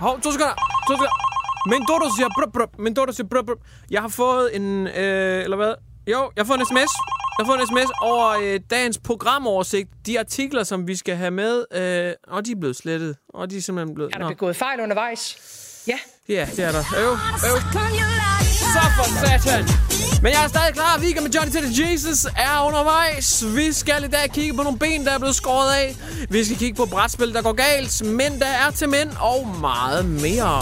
Hov, to sekunder. To sekunder. Men Dodo siger brup, brup. Men Dodo siger brup, brup. Jeg har fået en... Øh, eller hvad? Jo, jeg har fået en sms. Jeg har fået en sms over øh, dagens programoversigt. De artikler, som vi skal have med, øh, og de er blevet slettet. Og de er simpelthen blevet... Er der Nå. begået fejl undervejs? Ja. Ja, det er der. Øv, øv. Så for satan. Men jeg er stadig klar. Weekend med Johnny Teddy Jesus er undervejs. Vi skal i dag kigge på nogle ben, der er blevet skåret af. Vi skal kigge på brætspil, der går galt. Mænd, der er til mænd. Og meget mere.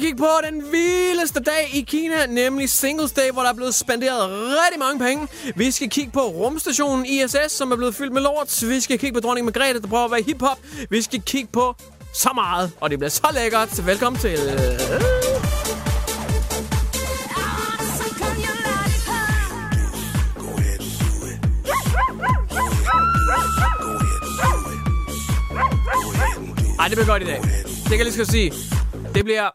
Skal kigge på den vildeste dag i Kina, nemlig Singles Day, hvor der er blevet spenderet rigtig mange penge. Vi skal kigge på rumstationen ISS, som er blevet fyldt med lort. Vi skal kigge på dronning Margrethe, der prøver at være hiphop. Vi skal kigge på så meget, og det bliver så lækkert. Velkommen til... Ej, det bliver godt i dag. Det kan jeg lige skal sige. Det bliver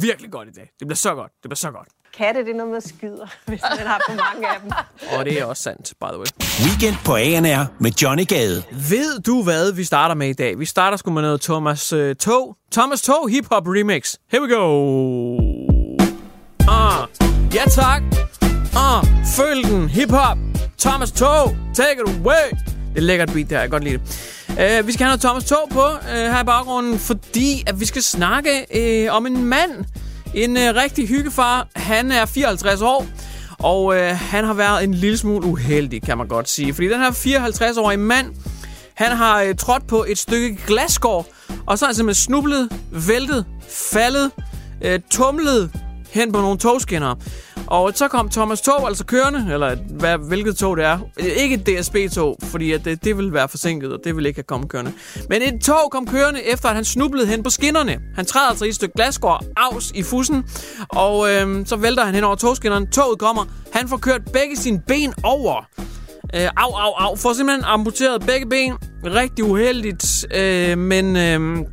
virkelig godt i dag. Det bliver så godt. Det bliver så godt. Katte, det er noget med skyder, hvis man har for mange af dem. Og det er også sandt, by the way. Weekend på ANR med Johnny Gade. Ved du, hvad vi starter med i dag? Vi starter sgu med noget Thomas uh, Tog. Thomas Tog Hip Hop Remix. Here we go. Ah, ja tak. Ah, følg den. Hip Hop. Thomas Tog. Take it away. Det er et lækkert beat der. Jeg kan godt lide det. Uh, vi skal have noget Thomas Tog på uh, her i baggrunden, fordi at vi skal snakke uh, om en mand. En uh, rigtig hyggefar. Han er 54 år. Og uh, han har været en lille smule uheldig, kan man godt sige. Fordi den her 54-årige mand, han har uh, trådt på et stykke glasgård, og så er han simpelthen snublet, væltet, faldet, uh, tumlet hen på nogle togskinner. Og så kom Thomas Tog altså kørende, eller hvad, hvilket tog det er. Ikke et DSB-tog, fordi at det, det ville være forsinket, og det ville ikke have kommet kørende. Men et tog kom kørende, efter at han snublede hen på skinnerne. Han træder altså i et stykke glasgård, afs i fussen, og øhm, så vælter han hen over togskinnerne. Toget kommer, han får kørt begge sine ben over. Øh, au, au, au. Får simpelthen amputeret begge ben. Rigtig uheldigt, øh, men... Øh,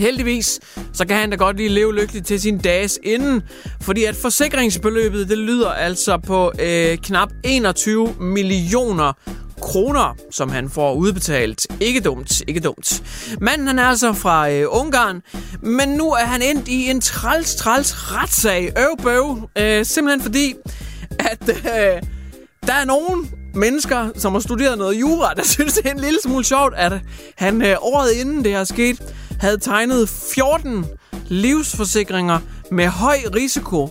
Heldigvis, så kan han da godt lige leve lykkeligt til sin dages inden, fordi at forsikringsbeløbet, det lyder altså på øh, knap 21 millioner kroner, som han får udbetalt. Ikke dumt, ikke dumt. Manden han er altså fra øh, Ungarn, men nu er han endt i en træls, træls retssag. Øv, bøv. Øh, simpelthen fordi, at øh, der er nogen mennesker, som har studeret noget jura, der synes, det er en lille smule sjovt, at han øh, året inden det her sket, havde tegnet 14 livsforsikringer med høj risiko.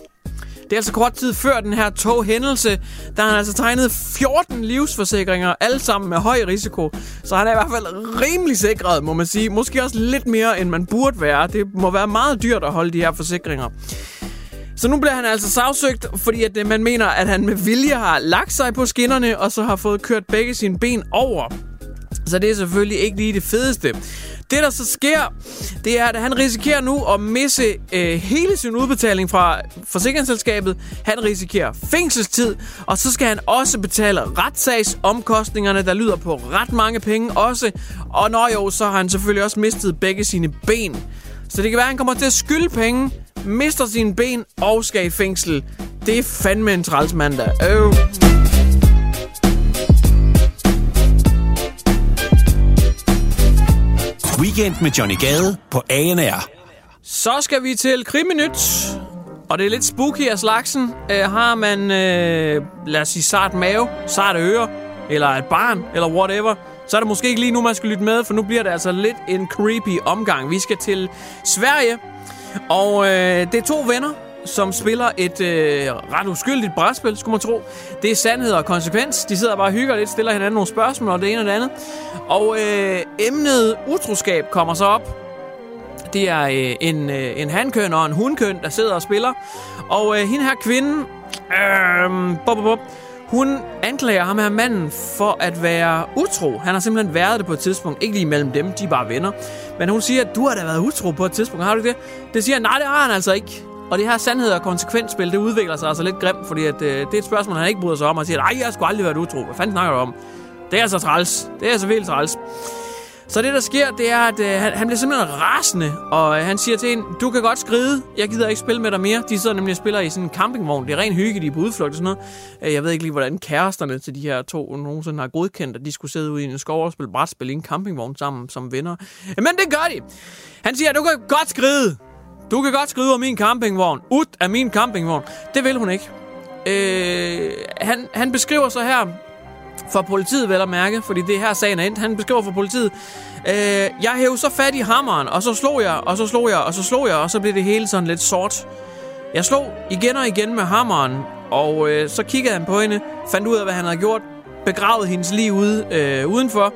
Det er altså kort tid før den her toghændelse, der har han altså tegnet 14 livsforsikringer, alle sammen med høj risiko. Så han er i hvert fald rimelig sikret, må man sige. Måske også lidt mere, end man burde være. Det må være meget dyrt at holde de her forsikringer. Så nu bliver han altså sagsøgt, fordi at øh, man mener, at han med vilje har lagt sig på skinnerne, og så har fået kørt begge sine ben over. Så det er selvfølgelig ikke lige det fedeste. Det, der så sker, det er, at han risikerer nu at misse øh, hele sin udbetaling fra forsikringsselskabet. Han risikerer fængselstid, og så skal han også betale retssagsomkostningerne, der lyder på ret mange penge også. Og når jo, så har han selvfølgelig også mistet begge sine ben. Så det kan være, at han kommer til at skylde penge, mister sine ben og skal i fængsel. Det er fandme en træls mandag. Øh. Weekend med Johnny Gade på ANR. Så skal vi til Kriminyt. Og det er lidt spooky af slagsen. Øh, har man, øh, lad os sige, sart mave, sart øre, eller et barn, eller whatever, så er det måske ikke lige nu, man skal lytte med, for nu bliver det altså lidt en creepy omgang. Vi skal til Sverige, og øh, det er to venner, som spiller et øh, ret uskyldigt brætspil, skulle man tro. Det er sandhed og konsekvens. De sidder bare og hygger lidt, stiller hinanden nogle spørgsmål, og det ene og det andet. Og øh, emnet utroskab kommer så op. Det er øh, en, øh, en hankøn og en hundkøn, der sidder og spiller. Og øh, hende her kvinde, øh, bop, bop, bop, hun anklager ham her manden for at være utro. Han har simpelthen været det på et tidspunkt. Ikke lige mellem dem, de er bare venner. Men hun siger, at du har da været utro på et tidspunkt. Har du det? Det siger han, nej, det har han altså ikke. Og det her sandhed og konsekvensspil, det udvikler sig altså lidt grimt, fordi at, øh, det er et spørgsmål, han ikke bryder sig om, og siger, nej, jeg har sgu aldrig været utro. Hvad fanden snakker du om? Det er altså træls. Det er altså vildt træls. Så det, der sker, det er, at øh, han, han bliver simpelthen rasende, og øh, han siger til hende, du kan godt skride, jeg gider ikke spille med dig mere. De sidder nemlig og spiller i sådan en campingvogn. Det er ren hygge, de er på udflugt og sådan noget. Øh, jeg ved ikke lige, hvordan kæresterne til de her to nogensinde har godkendt, at de skulle sidde ude i en skov og spille brætspil i en campingvogn sammen som venner. Øh, men det gør de. Han siger, du kan godt skride. Du kan godt skride ud af min campingvogn. Ud af min campingvogn. Det vil hun ikke. Øh, han, han beskriver så her for politiet vel at mærke, fordi det er her sagen er endt. Han beskriver for politiet, øh, jeg hævde så fat i hammeren, og så slog jeg, og så slog jeg, og så slog jeg, og så blev det hele sådan lidt sort. Jeg slog igen og igen med hammeren, og øh, så kiggede han på hende, fandt ud af, hvad han havde gjort, begravede hendes lige ude, øh, udenfor,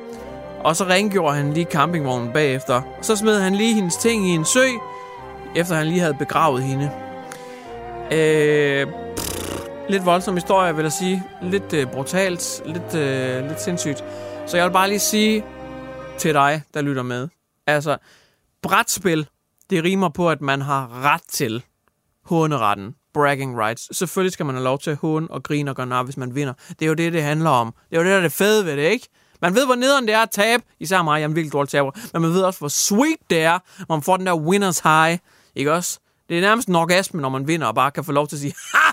og så rengjorde han lige campingvognen bagefter. Så smed han lige hendes ting i en sø, efter han lige havde begravet hende. Øh, lidt voldsom historie, vil jeg sige. Lidt øh, brutalt, lidt, øh, lidt sindssygt. Så jeg vil bare lige sige til dig, der lytter med. Altså, brætspil, det rimer på, at man har ret til håneretten. Bragging rights. Selvfølgelig skal man have lov til at håne og grine og gøre nar, hvis man vinder. Det er jo det, det handler om. Det er jo det, der er det fede ved det, ikke? Man ved, hvor nederen det er at tabe. Især mig, jeg er en virkelig dårlig taber. Men man ved også, hvor sweet det er, når man får den der winners high. Ikke også? Det er nærmest en orgasme, når man vinder og bare kan få lov til at sige, ha!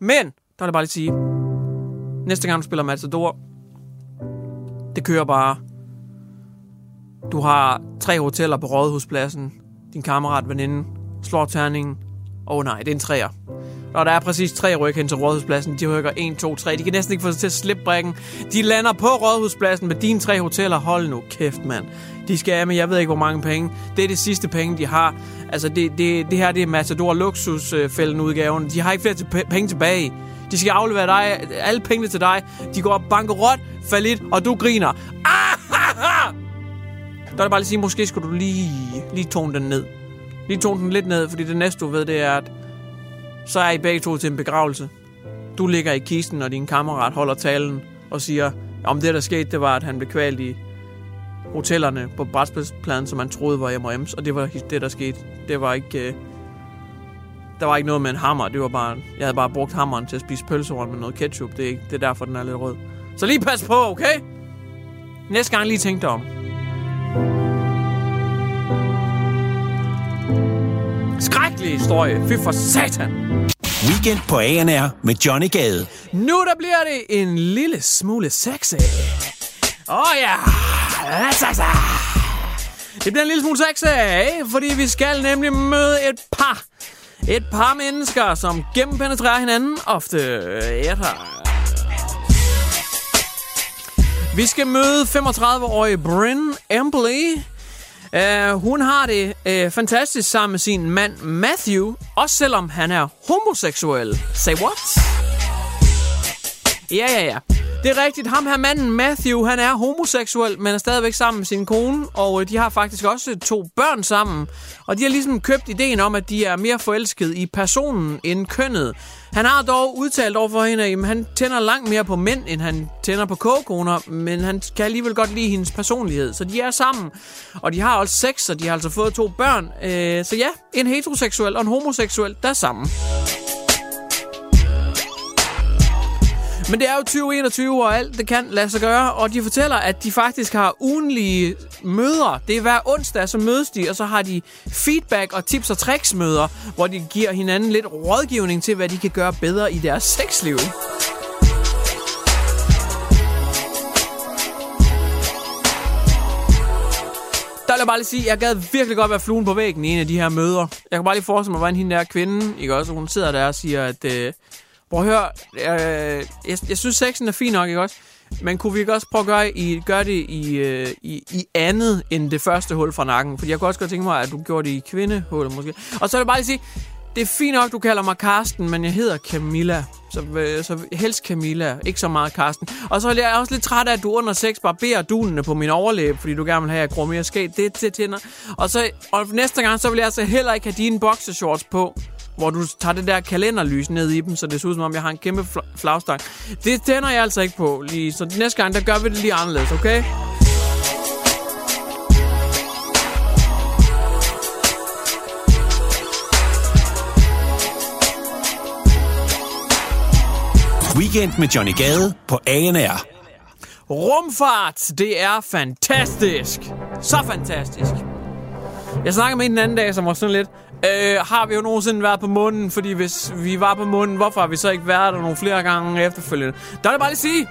Men, der vil jeg bare lige sige, næste gang du spiller Matador, det kører bare. Du har tre hoteller på Rådhuspladsen. Din kammerat, veninde, slår terningen. Åh oh, nej, det er en træer. Og der er præcis tre ryk hen til Rådhuspladsen. De rykker 1, 2, 3. De kan næsten ikke få sig til at slippe brækken. De lander på Rådhuspladsen med dine tre hoteller. Hold nu kæft, mand. De skal af med, jeg ved ikke, hvor mange penge. Det er det sidste penge, de har. Altså, det, det, det her det er Matador Luxusfælden udgaven. De har ikke flere til penge tilbage. De skal aflevere dig, alle pengene til dig. De går bankerot, falit, og du griner. Ah, Der er det bare lige sige, måske skulle du lige, lige tone den ned. Lige tone den lidt ned, fordi det næste, du ved, det er, at så er I begge to til en begravelse. Du ligger i kisten, og din kammerat holder talen og siger, om det, der skete, det var, at han blev kvalt i hotellerne på brætspilspladen, som man troede var M&M's, og det var det, der skete. Det var ikke... Øh, der var ikke noget med en hammer, det var bare... Jeg havde bare brugt hammeren til at spise pølsehorn med noget ketchup. Det er, ikke, det er derfor, den er lidt rød. Så lige pas på, okay? Næste gang lige tænk dig om. Skrækkelig historie. Fy for satan. Weekend på ANR med Johnny Gade. Nu der bliver det en lille smule sexy. Åh oh, ja. Det bliver en lille smule sexy, fordi vi skal nemlig møde et par. Et par mennesker, som gennempenetrerer hinanden ofte. Etter. Vi skal møde 35-årige Bryn Embley. Uh, hun har det uh, fantastisk sammen med sin mand Matthew, også selvom han er homoseksuel. Say what? Ja, ja, ja. Det er rigtigt. Ham her manden, Matthew, han er homoseksuel, men er stadigvæk sammen med sin kone, og øh, de har faktisk også to børn sammen. Og de har ligesom købt ideen om, at de er mere forelsket i personen end kønnet. Han har dog udtalt over for hende, at han tænder langt mere på mænd, end han tænder på kogekoner, men han kan alligevel godt lide hendes personlighed. Så de er sammen, og de har også sex, og de har altså fået to børn. Øh, så ja, en heteroseksuel og en homoseksuel, der er sammen. Men det er jo 2021, og alt det kan lade sig gøre, og de fortæller, at de faktisk har ugenlige møder. Det er hver onsdag, så mødes de, og så har de feedback og tips og tricks møder, hvor de giver hinanden lidt rådgivning til, hvad de kan gøre bedre i deres sexliv. Der vil jeg bare lige sige, jeg gad virkelig godt være fluen på væggen i en af de her møder. Jeg kan bare lige forestille mig, hvordan hende der kvinde, ikke også, hun sidder der og siger, at... Øh, prøv at høre, øh, jeg, jeg synes, sexen er fin nok, ikke også? Men kunne vi ikke også prøve at gøre, i, gøre det i, øh, i, i andet end det første hul fra nakken? Fordi jeg kunne også godt tænke mig, at du gjorde det i kvindehullet måske. Og så vil jeg bare lige sige, det er fint nok, du kalder mig Karsten, men jeg hedder Camilla. Så, øh, så helst Camilla, ikke så meget Karsten. Og så er jeg også lidt træt af, at du under sex barberer dunene på min overlæbe, fordi du gerne vil have, at jeg gror mere skæg. Det, det tænder. Og, så, og næste gang, så vil jeg altså heller ikke have dine boxershorts på hvor du tager det der kalenderlys ned i dem, så det ser ud som om, jeg har en kæmpe fl- flagstang. Det tænder jeg altså ikke på lige. Så næste gang, der gør vi det lige anderledes, okay? Weekend med Johnny Gade på ANR. Rumfart, det er fantastisk. Så fantastisk. Jeg snakkede med en den anden dag, som var sådan lidt, øh, har vi jo nogensinde været på månen? Fordi hvis vi var på månen, hvorfor har vi så ikke været der nogle flere gange efterfølgende? Der er det bare lige sige,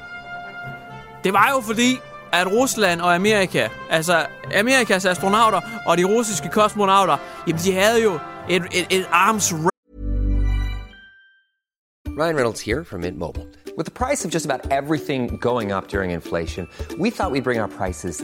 det var jo fordi, at Rusland og Amerika, altså Amerikas astronauter og de russiske kosmonauter, jamen de havde jo et, et, et arms Ryan Reynolds here from Mint Mobile. With the price of just about everything going up during inflation, we thought we'd bring our prices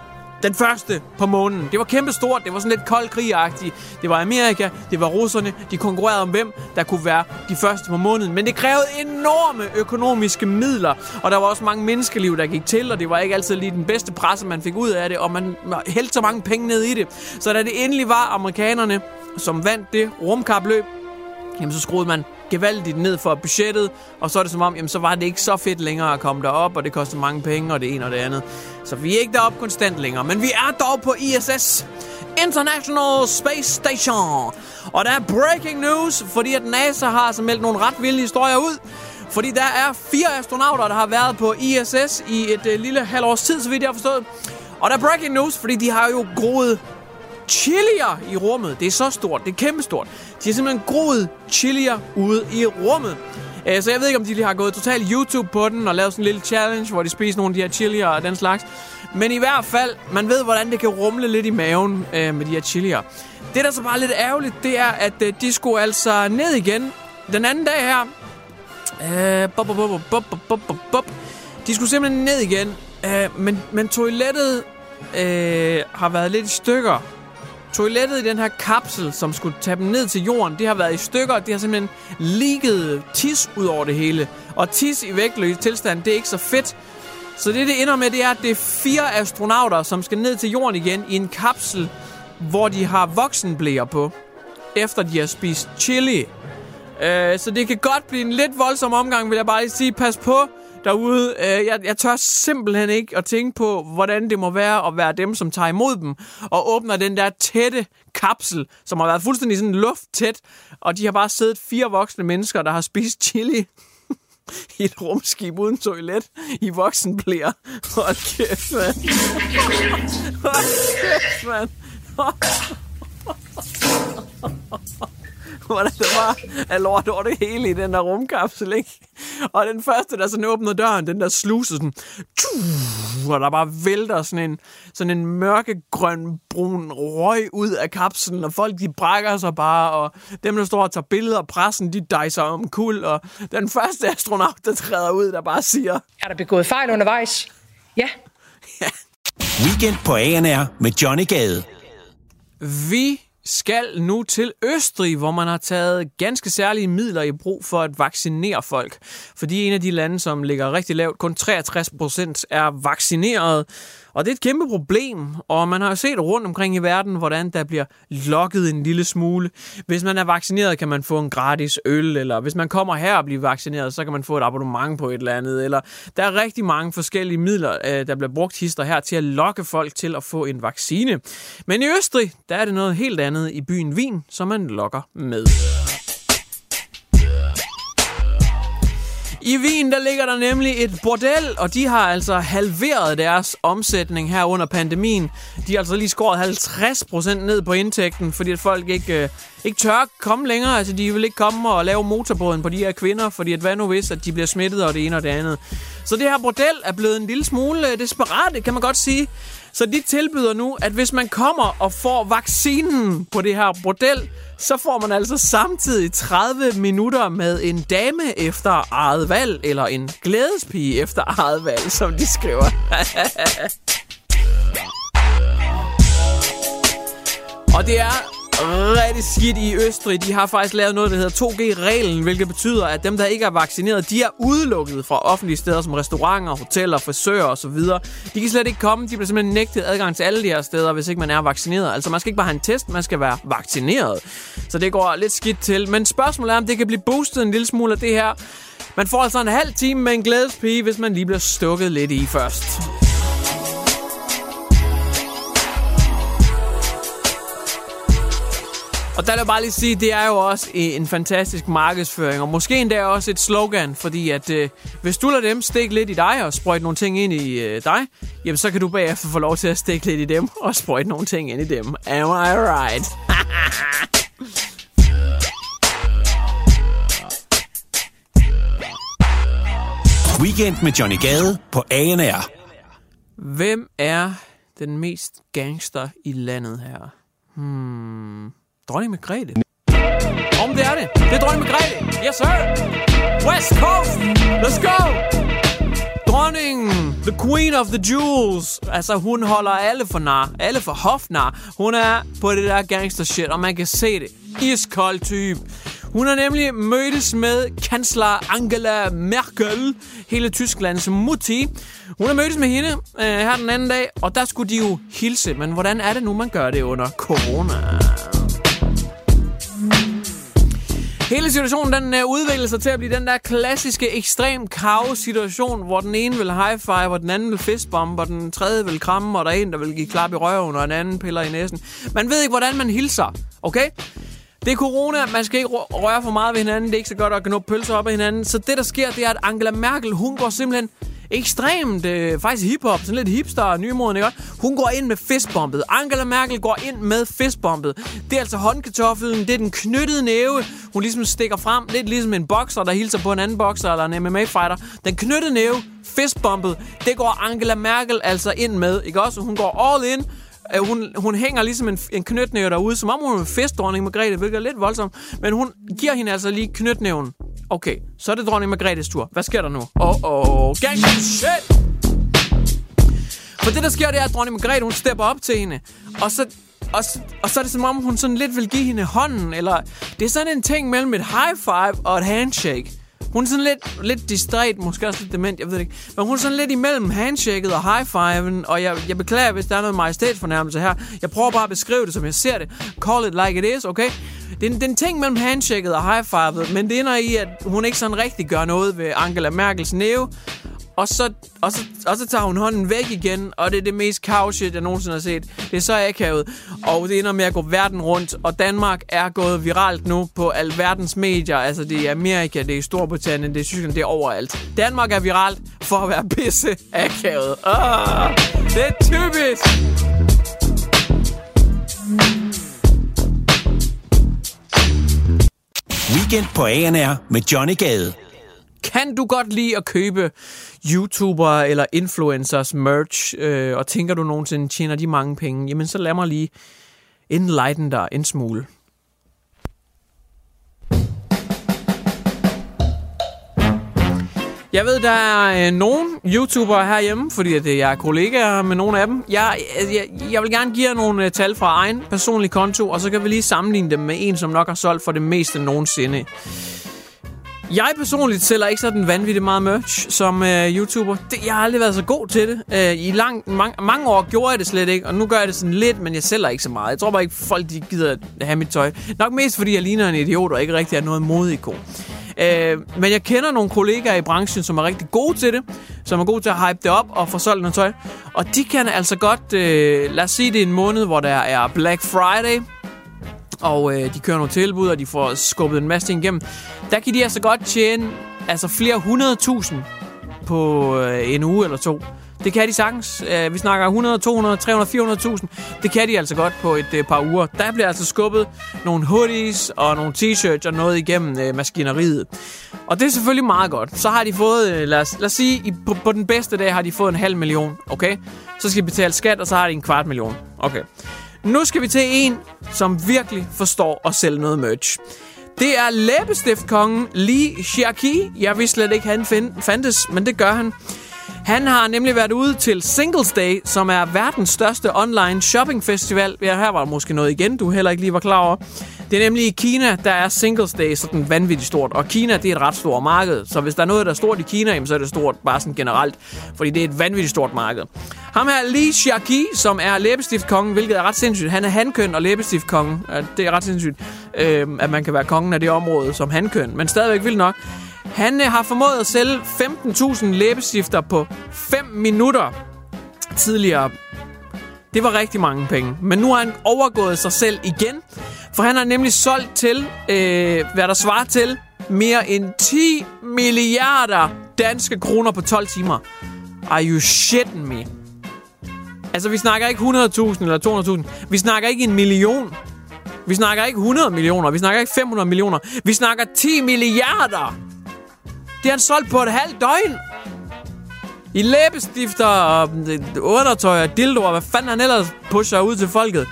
den første på månen. Det var kæmpestort, det var sådan lidt kold krigagtigt. Det var Amerika, det var russerne, de konkurrerede om hvem, der kunne være de første på månen. Men det krævede enorme økonomiske midler, og der var også mange menneskeliv, der gik til, og det var ikke altid lige den bedste presse, man fik ud af det, og man hældte så mange penge ned i det. Så da det endelig var amerikanerne, som vandt det rumkapløb, jamen så skruede man gevaldigt ned for budgettet, og så er det som om, jamen så var det ikke så fedt længere at komme derop, og det koster mange penge, og det ene og det andet. Så vi er ikke deroppe konstant længere, men vi er dog på ISS, International Space Station. Og der er breaking news, fordi at NASA har så meldt nogle ret vilde historier ud. Fordi der er fire astronauter, der har været på ISS i et øh, lille halvårs tid, så vidt jeg har forstået. Og der er breaking news, fordi de har jo groet chilier i rummet. Det er så stort. Det er kæmpestort. De har simpelthen groet chilier ude i rummet. Øh, så jeg ved ikke, om de lige har gået totalt YouTube på den og lavet sådan en lille challenge, hvor de spiser nogle af de her chilier og den slags. Men i hvert fald, man ved, hvordan det kan rumle lidt i maven øh, med de her chilier. Det, der så bare er lidt ærgerligt, det er, at øh, de skulle altså ned igen den anden dag her. Øh, bop, bop, bop, bop, bop, bop, bop. De skulle simpelthen ned igen, øh, men, men toilettet øh, har været lidt i stykker. Toilettet i den her kapsel, som skulle tage dem ned til jorden, det har været i stykker, og det har simpelthen ligget tis ud over det hele. Og tis i vægtløs tilstand, det er ikke så fedt. Så det, det ender med, det er, at det er fire astronauter, som skal ned til jorden igen i en kapsel, hvor de har voksenblæer på, efter de har spist chili. Øh, så det kan godt blive en lidt voldsom omgang, vil jeg bare lige sige. Pas på derude. Øh, jeg, jeg tør simpelthen ikke at tænke på, hvordan det må være at være dem, som tager imod dem og åbner den der tætte kapsel, som har været fuldstændig sådan lufttæt, og de har bare siddet fire voksne mennesker, der har spist chili i et rumskib uden toilet i voksenblæer. Hold kæft, mand. Hold kæft, mand. Hvordan det var af lort over det hele i den der rumkapsel, ikke? Og den første, der sådan åbner døren, den der sluse sådan... tju, Og der bare vælter sådan en, sådan en mørkegrøn brun røg ud af kapslen, og folk de brækker sig bare, og dem, der står og tager billeder af pressen, de dejser om kul, og den første astronaut, der træder ud, der bare siger... Er der begået fejl undervejs? Ja. Weekend på ANR med Johnny Gade. Vi skal nu til Østrig, hvor man har taget ganske særlige midler i brug for at vaccinere folk. Fordi en af de lande, som ligger rigtig lavt, kun 63 procent er vaccineret. Og det er et kæmpe problem, og man har jo set rundt omkring i verden, hvordan der bliver lokket en lille smule. Hvis man er vaccineret, kan man få en gratis øl, eller hvis man kommer her og bliver vaccineret, så kan man få et abonnement på et eller andet. Eller der er rigtig mange forskellige midler, øh, der bliver brugt hister her til at lokke folk til at få en vaccine. Men i Østrig, der er det noget helt andet i byen Wien, som man lokker med. I Wien, der ligger der nemlig et bordel, og de har altså halveret deres omsætning her under pandemien. De har altså lige skåret 50% ned på indtægten, fordi at folk ikke, øh, ikke tør komme længere. Altså, de vil ikke komme og lave motorbåden på de her kvinder, fordi at hvad nu hvis, at de bliver smittet og det ene og det andet. Så det her bordel er blevet en lille smule øh, desperat, kan man godt sige. Så de tilbyder nu, at hvis man kommer og får vaccinen på det her bordel, så får man altså samtidig 30 minutter med en dame efter eget valg, eller en glædespige efter eget valg, som de skriver. og det er rigtig skidt i Østrig. De har faktisk lavet noget, der hedder 2G-reglen, hvilket betyder, at dem, der ikke er vaccineret, de er udelukket fra offentlige steder som restauranter, hoteller, frisører osv. De kan slet ikke komme. De bliver simpelthen nægtet adgang til alle de her steder, hvis ikke man er vaccineret. Altså, man skal ikke bare have en test, man skal være vaccineret. Så det går lidt skidt til. Men spørgsmålet er, om det kan blive boostet en lille smule af det her. Man får altså en halv time med en glædespige, hvis man lige bliver stukket lidt i først. Og der vil jeg bare lige sige, det er jo også en fantastisk markedsføring, og måske endda også et slogan, fordi at øh, hvis du lader dem stikke lidt i dig og sprøjte nogle ting ind i øh, dig, jamen så kan du bagefter få lov til at stikke lidt i dem og sprøjte nogle ting ind i dem. Am I right? Weekend med Johnny Gade på ANR. Hvem er den mest gangster i landet her? Hmm... Dronning Margrethe. Om det er det. Det er Dronning Margrethe. Yes, sir. West Coast. Let's go. Dronningen, the queen of the jewels. Altså, hun holder alle for nar. Alle for hofnar. Hun er på det der gangster shit, og man kan se det. Iskold type. Hun har nemlig mødtes med kansler Angela Merkel, hele Tysklands mutti. Hun har mødtes med hende øh, her den anden dag, og der skulle de jo hilse. Men hvordan er det nu, man gør det under corona? Hele situationen den uh, udvikler sig til at blive den der klassiske ekstrem kaos situation, hvor den ene vil high five, og den anden vil fistbombe, og den tredje vil kramme, og der er en, der vil give klap i røven, og en anden piller i næsen. Man ved ikke, hvordan man hilser, okay? Det er corona, man skal ikke røre for meget ved hinanden, det er ikke så godt at knuppe pølser op af hinanden. Så det, der sker, det er, at Angela Merkel, hun går simpelthen ekstremt, øh, faktisk hiphop, sådan lidt hipster og nymoden, ikke? Hun går ind med fistbombet. Angela Merkel går ind med fistbombet. Det er altså håndkartoflen, det er den knyttede næve, hun ligesom stikker frem, lidt ligesom en bokser, der hilser på en anden bokser eller en MMA-fighter. Den knyttede næve, fistbombet, det går Angela Merkel altså ind med, ikke også? Hun går all in, øh, hun, hun hænger ligesom en, en knytnæve derude, som om hun er en festdronning Margrethe, hvilket er lidt voldsomt. Men hun giver hende altså lige knytnæven. Okay, så er det dronning Margrethes tur. Hvad sker der nu? Oh, oh, gang shit! For det, der sker, det er, at dronning Margrethe, hun stepper op til hende. Og så, og, og så er det som om, hun sådan lidt vil give hende hånden. Eller det er sådan en ting mellem et high five og et handshake. Hun er sådan lidt, lidt distræt, måske også lidt dement, jeg ved det ikke. Men hun er sådan lidt imellem handshaket og high fiven, og jeg, jeg beklager, hvis der er noget majestætsfornærmelse her. Jeg prøver bare at beskrive det, som jeg ser det. Call it like it is, okay? Det er, det er en ting mellem handshaket og high fivet, men det ender i, at hun ikke sådan rigtig gør noget ved Angela Merkels næve. Og så, og, så, og så tager hun hånden væk igen, og det er det mest cow shit, jeg nogensinde har set. Det er så akavet, og det ender med at gå verden rundt. Og Danmark er gået viralt nu på alverdens medier. Altså, det er Amerika, det er Storbritannien, det er Tyskland, det er overalt. Danmark er viralt for at være pisse akavet. Oh, det er typisk! Weekend på ANR med Johnny Gade. Kan du godt lide at købe YouTuber eller influencers merch, øh, og tænker du nogensinde, tjener de mange penge? Jamen, så lad mig lige enlighten dig en smule. Jeg ved, der er øh, nogle YouTubere herhjemme, fordi at, øh, jeg er kollegaer med nogle af dem. Jeg, øh, jeg, jeg vil gerne give jer nogle øh, tal fra egen personlig konto, og så kan vi lige sammenligne dem med en, som nok har solgt for det meste nogensinde. Jeg personligt sælger ikke sådan vanvittigt meget merch som øh, YouTuber. Det, jeg har aldrig været så god til det. Øh, I lang, mange, mange år gjorde jeg det slet ikke, og nu gør jeg det sådan lidt, men jeg sælger ikke så meget. Jeg tror bare ikke, folk de gider at have mit tøj. Nok mest fordi jeg ligner en idiot og ikke rigtig er noget modig Øh, men jeg kender nogle kollegaer i branchen, som er rigtig gode til det, som er gode til at hype det op og få solgt noget tøj. Og de kan altså godt, øh, lad os sige det er en måned, hvor der er Black Friday, og øh, de kører nogle tilbud, og de får skubbet en masse ting igennem. Der kan de altså godt tjene altså flere hundrede tusind på øh, en uge eller to. Det kan de sagtens. Øh, vi snakker 100, 200, 300, 400.000. Det kan de altså godt på et øh, par uger. Der bliver altså skubbet nogle hoodies og nogle t-shirts og noget igennem øh, maskineriet. Og det er selvfølgelig meget godt. Så har de fået, lad, os, lad os sige, i, på, på den bedste dag har de fået en halv million. Okay? Så skal de betale skat, og så har de en kvart million. Okay. Nu skal vi til en, som virkelig forstår at sælge noget merch. Det er læbestiftkongen Lee Xiaoqi. Jeg vidste slet ikke, han fandtes, men det gør han. Han har nemlig været ude til Singles Day, som er verdens største online shopping festival. Ja, her var der måske noget igen, du heller ikke lige var klar over. Det er nemlig i Kina, der er Singles Day sådan vanvittigt stort. Og Kina, det er et ret stort marked. Så hvis der er noget, der er stort i Kina, så er det stort bare sådan generelt. Fordi det er et vanvittigt stort marked. Ham her, Li Xiaqi, som er læbestiftkongen, hvilket er ret sindssygt. Han er hankøn og læbestiftkongen. Det er ret sindssygt, øh, at man kan være kongen af det område som hankøn. Men stadigvæk vildt nok. Han øh, har formået at sælge 15.000 læbestifter på 5 minutter tidligere. Det var rigtig mange penge. Men nu har han overgået sig selv igen. For han har nemlig solgt til, øh, hvad der svarer til, mere end 10 milliarder danske kroner på 12 timer. Are you shitting me? Altså, vi snakker ikke 100.000 eller 200.000. Vi snakker ikke en million. Vi snakker ikke 100 millioner. Vi snakker ikke 500 millioner. Vi snakker 10 milliarder. Det har han solgt på et halvt døgn. I læbestifter og mm, undertøj og dildoer, hvad fanden han ellers pusher ud til folket.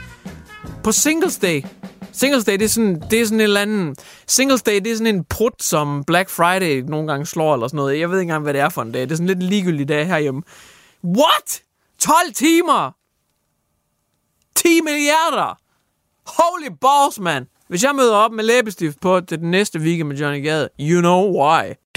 På Singles Day. Singles Day, det er sådan, det er sådan en eller anden... Singles Day, det er sådan en prut, som Black Friday nogle gange slår eller sådan noget. Jeg ved ikke engang, hvad det er for en dag. Det er sådan lidt ligegyldig dag herhjemme. What? 12 timer? 10 milliarder? Holy balls, man. Hvis jeg møder op med læbestift på til den næste weekend med Johnny Gade, you know why.